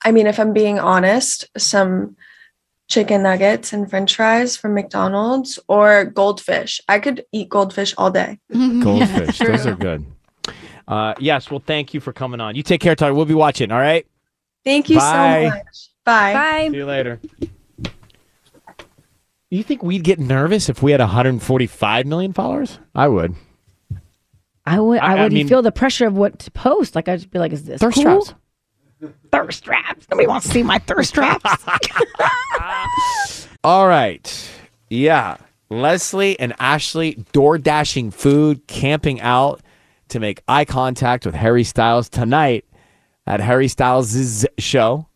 I mean, if I'm being honest, some chicken nuggets and french fries from McDonald's or goldfish. I could eat goldfish all day. Goldfish. Those are good. Uh, yes. Well, thank you for coming on. You take care, Tyler. We'll be watching. All right. Thank you Bye. so much. Bye. Bye. See you later. You think we'd get nervous if we had 145 million followers? I would. I would. I, I- I would mean- feel the pressure of what to post. Like I'd just be like, "Is this Thirst cool? traps. Thirst traps. Nobody wants to see my thirst traps." All right. Yeah. Leslie and Ashley door dashing food, camping out to make eye contact with Harry Styles tonight at Harry Styles' show.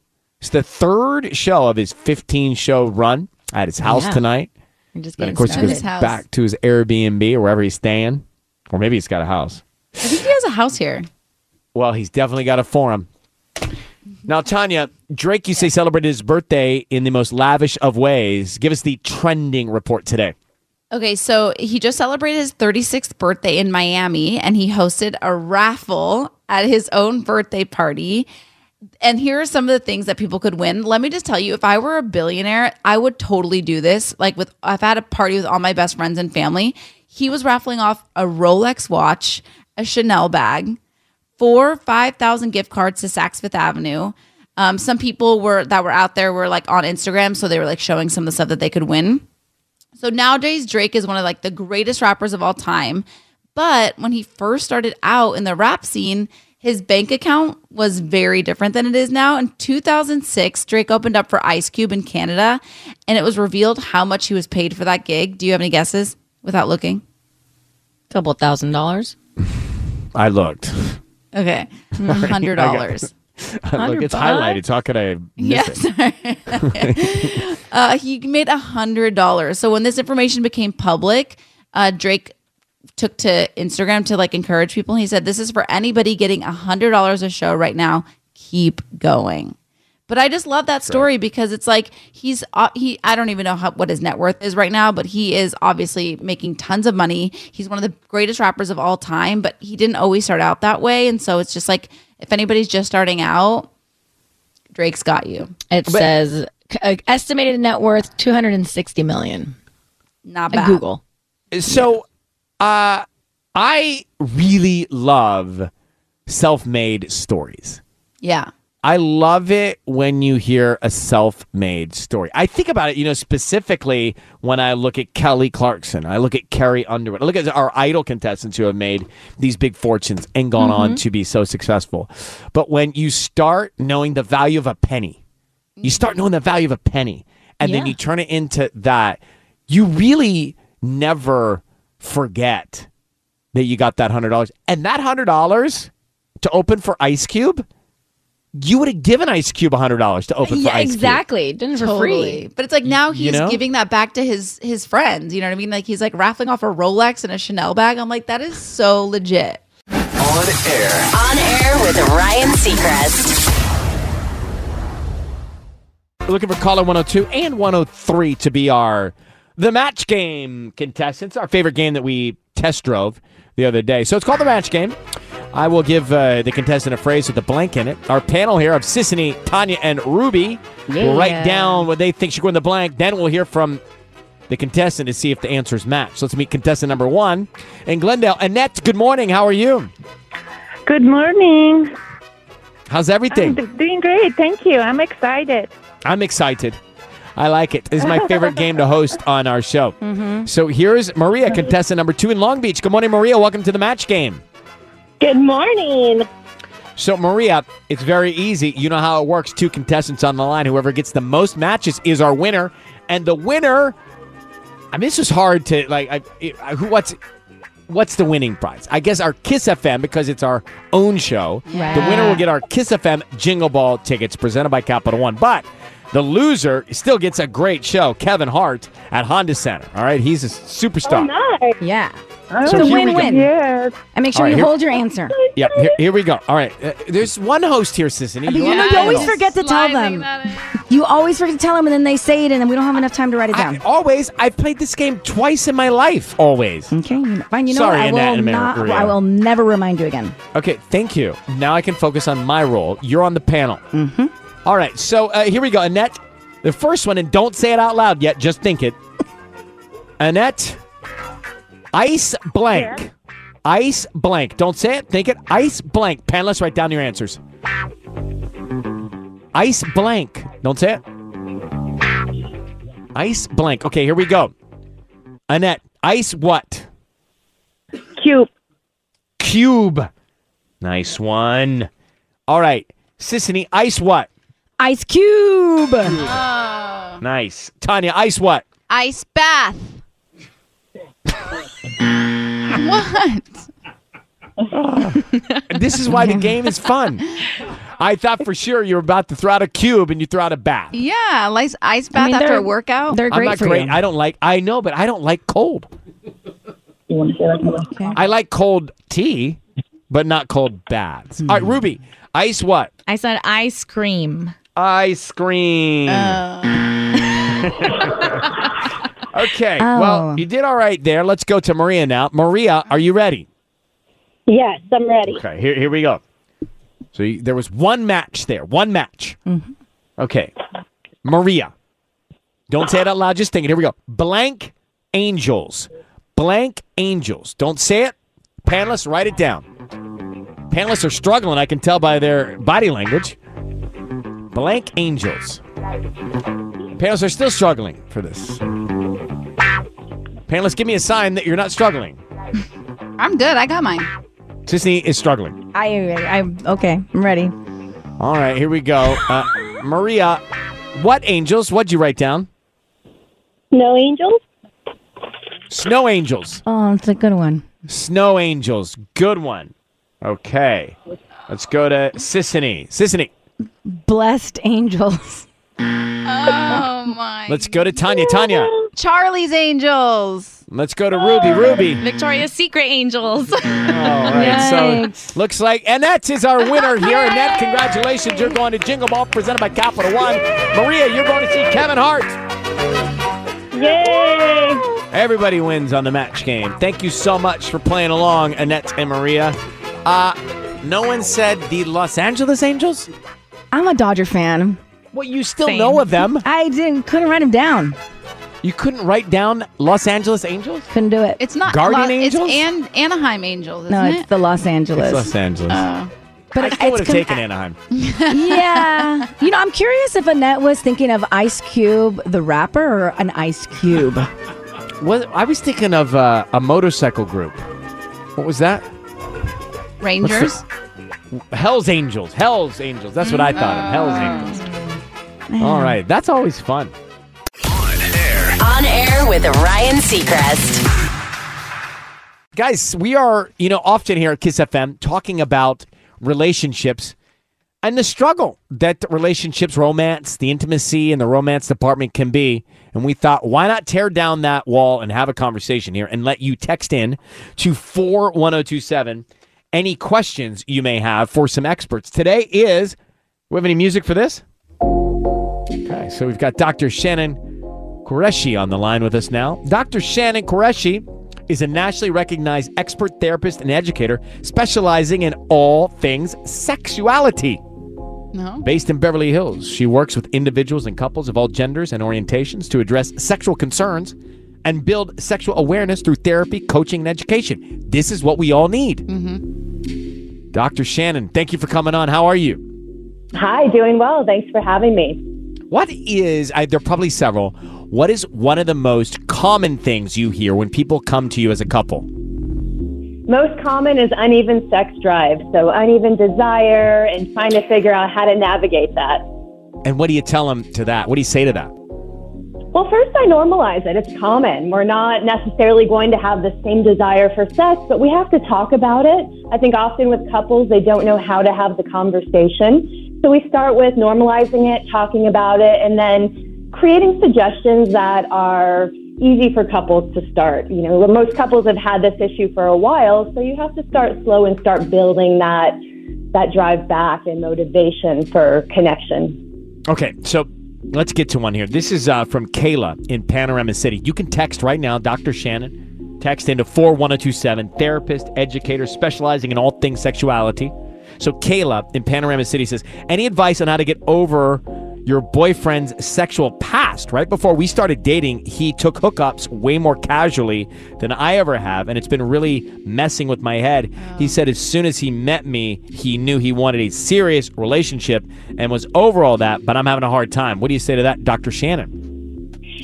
It's the third show of his 15 show run at his house Yeah. tonight. You're just Then, of course, he started. goes back to his Airbnb or wherever he's staying. Or maybe he's got a house. I think he has a house here. Well, he's definitely got a forum. Now, Tanya, Drake, you say celebrated his birthday in the most lavish of ways. Give us the trending report today. Okay, so he just celebrated his 36th birthday in Miami and he hosted a raffle at his own birthday party. And here are some of the things that people could win. Let me just tell you, if I were a billionaire, I would totally do this. Like with I've had a party with all my best friends and family. He was raffling off a Rolex watch, a Chanel bag, four 5,000 gift cards to Saks Fifth Avenue. Um, some people were that were out there were like on Instagram, so they were like showing some of the stuff that they could win. So nowadays, Drake is one of like the greatest rappers of all time. But when he first started out in the rap scene, his bank account was very different than it is now. In 2006, Drake opened up for Ice Cube in Canada, and it was revealed how much he was paid for that gig. Do you have any guesses without looking? A couple thousand dollars. I looked. Okay, hundred dollars. Look, it's highlighted. So how could I miss it? Yes. uh, he made a hundred dollars. So when this information became public, uh, Drake took to Instagram to like encourage people. He said, "This is for anybody getting a hundred dollars a show right now. Keep going." But I just love that story because it's like he's uh, he. I don't even know how, what his net worth is right now, but he is obviously making tons of money. He's one of the greatest rappers of all time, but he didn't always start out that way, and so it's just like if anybody's just starting out, Drake's got you. It says uh, estimated net worth 260 million. Not bad. Google. So, uh, I really love self-made stories. Yeah. I love it when you hear a self-made story. I think about it, you know, specifically when I look at Kelly Clarkson, I look at Carrie Underwood, I look at our idol contestants who have made these big fortunes and gone on Mhm. to be so successful. But when you start knowing the value of a penny, you start knowing the value of a penny, and then you turn it into that, you really never forget that you got that hundred dollars. And that hundred dollars to open for Ice Cube, you would have given Ice Cube hundred dollars to open for yeah, Ice Cube. exactly. Done for totally. free. But it's like now he's you know? giving that back to his his friends. You know what I mean? Like he's like raffling off a Rolex and a Chanel bag. I'm like, that is so legit. On air. On air with Ryan Seacrest. Looking for caller 102 and 103 to be our the match game contestants. Our favorite game that we test drove the other day. So it's called the match game. I will give uh, the contestant a phrase with a blank in it. Our panel here of Sisanie, Tanya, and Ruby will write down what they think should go in the blank. Then we'll hear from the contestant to see if the answers match. So let's meet contestant number one in Glendale. Annette, good morning. How are you? Good morning. How's everything? I'm doing great. Thank you. I'm excited. I'm excited. I like it. This is my favorite game to host on our show. So here's Maria, contestant number two in Long Beach. Good morning, Maria. Welcome to the match game. Good morning. So, Maria, it's very easy. You know how it works. Two contestants on the line. Whoever gets the most matches is our winner. And the winner, I mean, this is hard to, like, I, I, who, what's. What's the winning prize? I guess our Kiss FM because it's our own show. Right. The winner will get our Kiss FM Jingle Ball tickets presented by Capital One. But the loser still gets a great show. Kevin Hart at Honda Center. All right, he's a superstar. Oh, nice. Yeah. So it's a here we go. win-win. Yes. And make sure All right, you here- hold your answer. Yep, here, here we go. All right, uh, there's one host here, Sisanie. You're you, know, you always forget to tell them. You always forget to tell them, and then they say it, and then we don't have enough time to write it down. I, always. I've played this game twice in my life. Always. Okay, fine. You know Sorry, what? I Annette will and not. I will never remind you again. Okay, thank you. Now I can focus on my role. You're on the panel. Mm-hmm. All right, so uh, here we go. Annette, the first one, and don't say it out loud yet, just think it. Annette, ice blank. Ice blank. Don't say it, think it. Ice blank. Panelists, write down your answers. Ice blank. Don't say it. Ice blank. Okay, here we go. Annette, ice what? Cube. Cube. Nice one. All right. Sisanie, ice what? Ice Cube. Nice. Tanya, ice what? Ice bath. What? This is why the game is fun. I thought for sure you were about to throw out a cube and you throw out a bath. Yeah, like ice bath mean, after a workout. They're I'm great not for great. you. I don't like I know, but I don't like cold. Okay. I like cold tea, but not cold baths. All right, hmm. Ruby, ice what? I said ice cream. Ice cream. Oh. okay. Oh. Well, you did all right there. Let's go to Maria now. Maria, are you ready? Yes, I'm ready. Okay, here, here we go. So you, there was one match there, one match. Mm-hmm. Okay, Maria, don't say it out loud. Just think it. Here we go. Blank angels, blank angels. Don't say it. Panelists, write it down. Panelists are struggling. I can tell by their body language. Blank angels. Panelists are still struggling for this. Panelists, give me a sign that you're not struggling. I'm good. I got mine. Sissy is struggling. I, I'm okay. I'm ready. All right, here we go. Uh, Maria, what angels? What'd you write down? No angels. Snow angels. Oh, it's a good one. Snow angels. Good one. Okay. Let's go to Sisanie. Sisanie. Blessed angels. Oh my. Let's go to Tanya. Tanya. Charlie's Angels. Let's go to Ruby. Ruby. Victoria's Secret Angels. All right. So looks like Annette is our winner here. Annette, congratulations. You're going to Jingle Ball presented by Capital One. Maria, you're going to see Kevin Hart. Yay! Everybody wins on the match game. Thank you so much for playing along, Annette and Maria. Uh, no one said the Los Angeles Angels? I'm a Dodger fan. Well, you still know of them. I didn't. Couldn't write them down. You couldn't write down Los Angeles Angels? Couldn't do it. It's not Guardian Lo- Angels? It's An- Anaheim Angels, isn't no, it? it's the Los Angeles. It's Los Angeles. Oh. But I still would have com- taken Anaheim. yeah. You know, I'm curious if Annette was thinking of Ice Cube, the rapper, or an Ice Cube. What, I was thinking of uh, a motorcycle group. What was that? Rangers. Hell's Angels. Hell's Angels. That's what I thought of. Hell's Angels. All right. That's always fun. With Ryan Seacrest. Guys, we are, you know, often here at Kiss FM talking about relationships and the struggle that relationships, romance, the intimacy in the romance department can be. And we thought, why not tear down that wall and have a conversation here and let you text in to 41027 any questions you may have for some experts. Today is, we have any music for this? Okay, so we've got Dr. Shannon Qureshi on the line with us now. Dr. Shannon Qureshi is a nationally recognized expert therapist and educator specializing in all things sexuality. No. Based in Beverly Hills, she works with individuals and couples of all genders and orientations to address sexual concerns and build sexual awareness through therapy, coaching, and education. This is what we all need. Mm-hmm. Dr. Shannon, thank you for coming on. How are you? Hi, doing well. Thanks for having me. What is, I, there are probably several, what is one of the most common things you hear when people come to you as a couple? Most common is uneven sex drive, so uneven desire and trying to figure out how to navigate that. And what do you tell them to that? What do you say to that? Well, first, I normalize it. It's common. We're not necessarily going to have the same desire for sex, but we have to talk about it. I think often with couples, they don't know how to have the conversation. So we start with normalizing it, talking about it, and then creating suggestions that are easy for couples to start. You know, most couples have had this issue for a while, so you have to start slow and start building that that drive back and motivation for connection. Okay, so let's get to one here. This is uh, from Kayla in Panorama City. You can text right now, Dr. Shannon. Text into 41027, therapist, educator, specializing in all things sexuality. So Kayla in Panorama City says, any advice on how to get over your boyfriend's sexual past? Right before we started dating, he took hookups way more casually than I ever have, and it's been really messing with my head. He oh. said as soon as he met me, he knew he wanted a serious relationship and was over all that, but I'm having a hard time. What do you say to that, Dr. Shannon?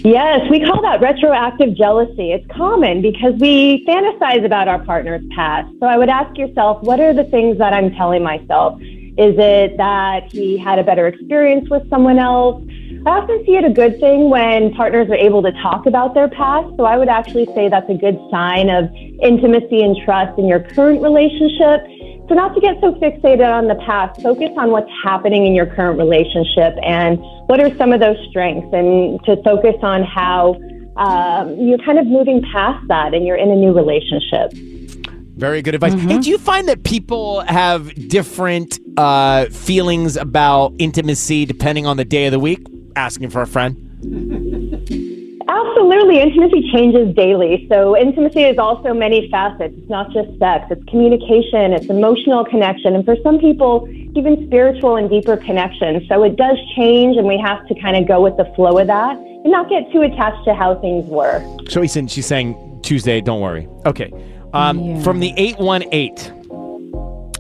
Yes, we call that retroactive jealousy. It's common because we fantasize about our partner's past. So I would ask yourself, what are the things that I'm telling myself? Is it that he had a better experience with someone else? I often see it a good thing when partners are able to talk about their past. So I would actually say that's a good sign of intimacy and trust in your current relationship. So not to get so fixated on the past, focus on what's happening in your current relationship and what are some of those strengths and to focus on how um, you're kind of moving past that and you're in a new relationship. Very good advice. Hey, do you find that people have different uh, feelings about intimacy depending on the day of the week? Asking for a friend. Absolutely. Intimacy changes daily. So, intimacy is also many facets. It's not just sex, it's communication, it's emotional connection, and for some people, even spiritual and deeper connection. So, it does change, and we have to kind of go with the flow of that and not get too attached to how things were. So, Ethan, she's saying Tuesday, don't worry. Okay. Um, From the 818.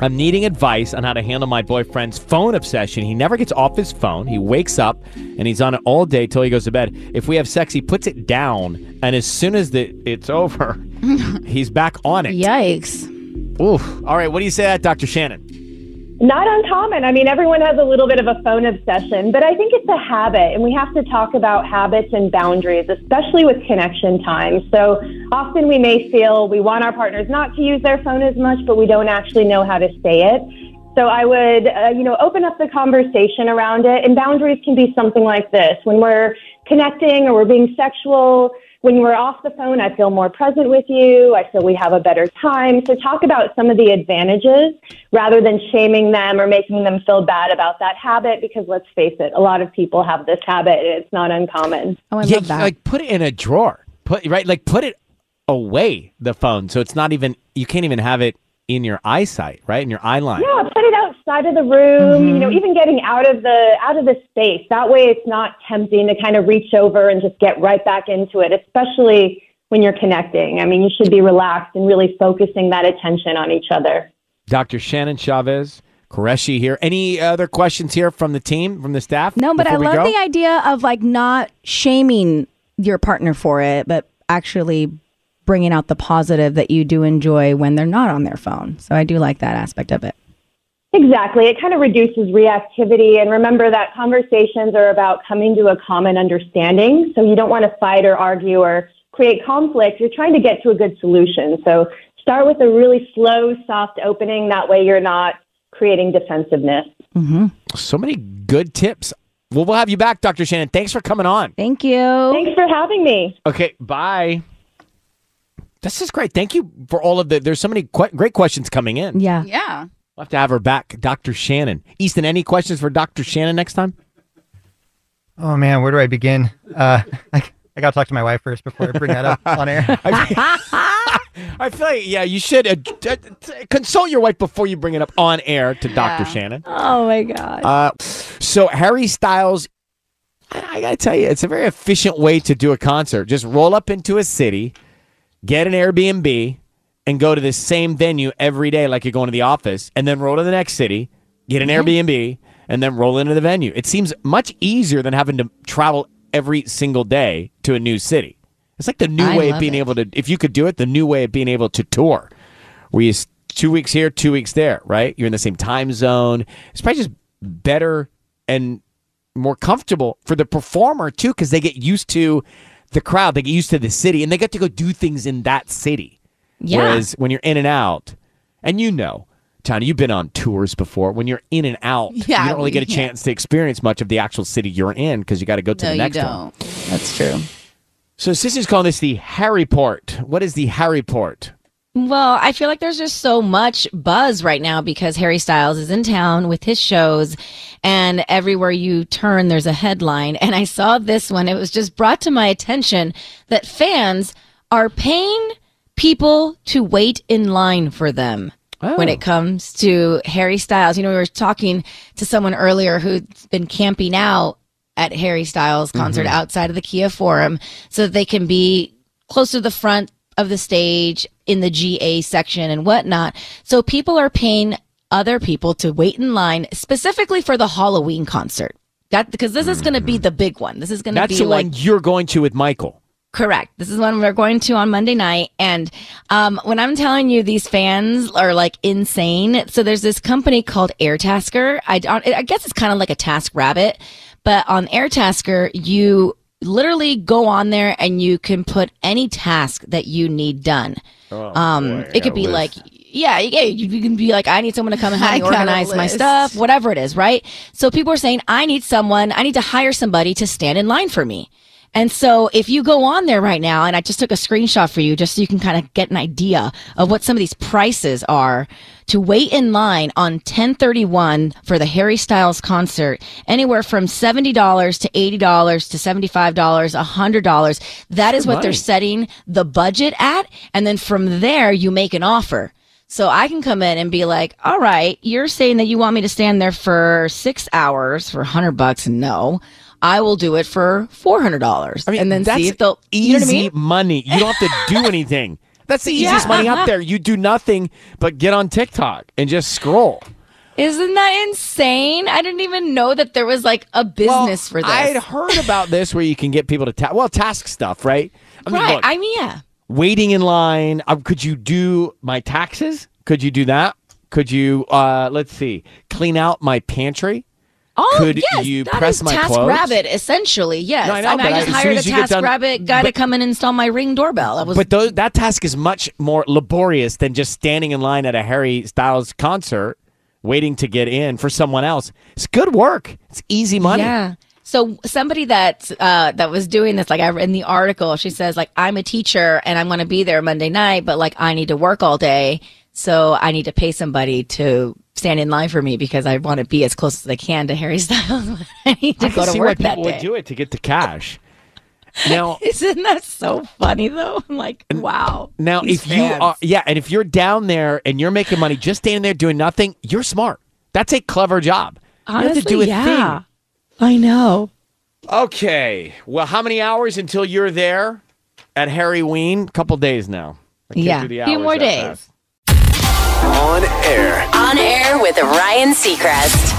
I'm needing advice on how to handle my boyfriend's phone obsession. He never gets off his phone. He wakes up and he's on it all day till he goes to bed. If we have sex, he puts it down, and as soon as the, it's over, he's back on it. Yikes. Oof. All right, what do you say that, Dr. Shannon? Not uncommon. I mean, everyone has a little bit of a phone obsession, but I think it's a habit, and we have to talk about habits and boundaries, especially with connection time. So often we may feel we want our partners not to use their phone as much, but we don't actually know how to say it. So I would, uh, you know, open up the conversation around it, and boundaries can be something like this: when we're connecting or we're being sexual. When we're off the phone, I feel more present with you. I feel we have a better time. So talk about some of the advantages rather than shaming them or making them feel bad about that habit because let's face it, a lot of people have this habit and it's not uncommon. Oh, I yeah, love that. Like put it in a drawer. Put right, like put it away the phone, so it's not even you can't even have it in your eyesight, right, in your eye line. Yeah, put it outside of the room, you know, mm-hmm. even getting out of the out of the space. That way it's not tempting to kind of reach over and just get right back into it, especially when you're connecting. I mean, you should be relaxed and really focusing that attention on each other. Dr. Shannon Chavez, Qureshi here. Any other questions here from the team, from the staff? No, but I love go? the idea of like not shaming your partner for it, but actually bringing out the positive that you do enjoy when they're not on their phone. So I do like that aspect of it. Exactly. It kind of reduces reactivity. And remember that conversations are about coming to a common understanding. So you don't want to fight or argue or create conflict. You're trying to get to a good solution. So start with a really slow, soft opening. That way you're not creating defensiveness. Mm-hmm. So many good tips. Well, we'll have you back, Dr. Shannon. Thanks for coming on. Thank you. Thanks for having me. Okay, bye. This is great. Thank you for all of the. There's so many que- great questions coming in. Yeah. Yeah. We'll have to have her back, Dr. Shannon. Easton, any questions for Dr. Shannon next time? Oh man, where do I begin? Uh, I, I got to talk to my wife first before I bring that up on air. I feel like yeah, you should uh, t- t- consult your wife before you bring it up on air to Dr. Shannon. Oh my god. Uh, so Harry Styles, I, I gotta tell you, it's a very efficient way to do a concert. Just roll up into a city, get an Airbnb, and go to the same venue every day, like you're going to the office, and then roll to the next city, get an mm-hmm. Airbnb, and then roll into the venue. It seems much easier than having to travel every single day to a new city. It's like the new I way of being it. able to, if you could do it, the new way of being able to tour, where you two weeks here, two weeks there, right? You're in the same time zone. It's probably just better and more comfortable for the performer too, because they get used to the crowd, they get used to the city, and they get to go do things in that city. Yeah. Whereas when you're in and out, and you know, Tony, you've been on tours before. When you're in and out, Yeah, you don't really get a chance to experience much of the actual city you're in because you got to go to no, the next one. don't. That's true. So Sissy's calling this the Harry Port. What is the Harry Port? Well, I feel like there's just so much buzz right now because Harry Styles is in town with his shows, and everywhere you turn, there's a headline. And I saw this one. It was just brought to my attention that fans are paying people to wait in line for them. When it comes to Harry Styles, you know, we were talking to someone earlier who's been camping out at Harry Styles concert Mhm. outside of the Kia Forum so that they can be close to the front of the stage in the GA section and whatnot. So people are paying other people to wait in line specifically for the Halloween concert. That because this is going to be the big one. This is going to be the like one you're going to with Michael. Correct. This is one we're going to on Monday night. And um, when I'm telling you these fans are like insane. So there's this company called Airtasker. I, don't- I guess it's kind of like a Task Rabbit, but on Airtasker, you literally go on there and you can put any task that you need done. um, it could be like, yeah, yeah, you, you can be like, I need someone to come and help me organize my stuff, whatever it is, right? So people are saying, I need someone, I need to hire somebody to stand in line for me. And so if you go on there right now, and I just took a screenshot for you just so you can kind of get an idea of what some of these prices are to wait in line on 1031 for the Harry Styles concert, anywhere from $70 to $80 to $75, $100. That is Good what they're setting the budget at. And then from there, you make an offer. So I can come in and be like, all right, you're saying that you want me to stand there for six hours for 100 bucks. No, I will do it for $400. I mean, and then that's see if they'll, easy you know what I mean? money. You don't have to do anything. That's the easiest Yeah. money out there. You do nothing but get on TikTok and just scroll. Isn't that insane? I didn't even know that there was like a business for this. I'd heard about this where you can get people to ta- well task stuff, right? I mean, right. look, I mean, yeah. waiting in line. Uh, could you do my taxes? Could you do that? Could you uh let's see, clean out my pantry? Oh, Could yes, you that press is my Task clothes? Rabbit, essentially. Yes, No, I know, mean, I I- just soon hired a Task done- Rabbit guy to come and install my Ring doorbell. I was But those, that task is much more laborious than just standing in line at a Harry Styles concert waiting to get in for someone else. It's good work. It's easy money. Yeah. So somebody that uh, that was doing this, like I in the article, she says like I'm a teacher and I'm going to be there Monday night, but like I need to work all day, so I need to pay somebody to stand in line for me because I want to be as close as I can to Harry Styles. I need to I go can to see work why that people day. would do it to get the cash. Now, Isn't that so funny though? I'm like, wow. Now, These if you are, yeah, and if you're down there and you're making money just standing there doing nothing, you're smart. That's a clever job. you have to Honestly, do a yeah. thing. I know. Okay. Well, how many hours until you're there at Harry Ween? A couple days now. I Yeah, do the few more days. fast. On air. On air with Ryan Seacrest.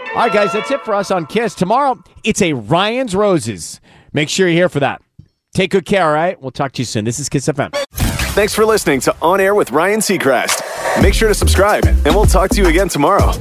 All right, guys, that's it for us on Kiss. Tomorrow, it's a Ryan's Roses. Make sure you're here for that. Take good care, all right? We'll talk to you soon. This is Kiss FM. Thanks for listening to On Air with Ryan Seacrest. Make sure to subscribe, and we'll talk to you again tomorrow.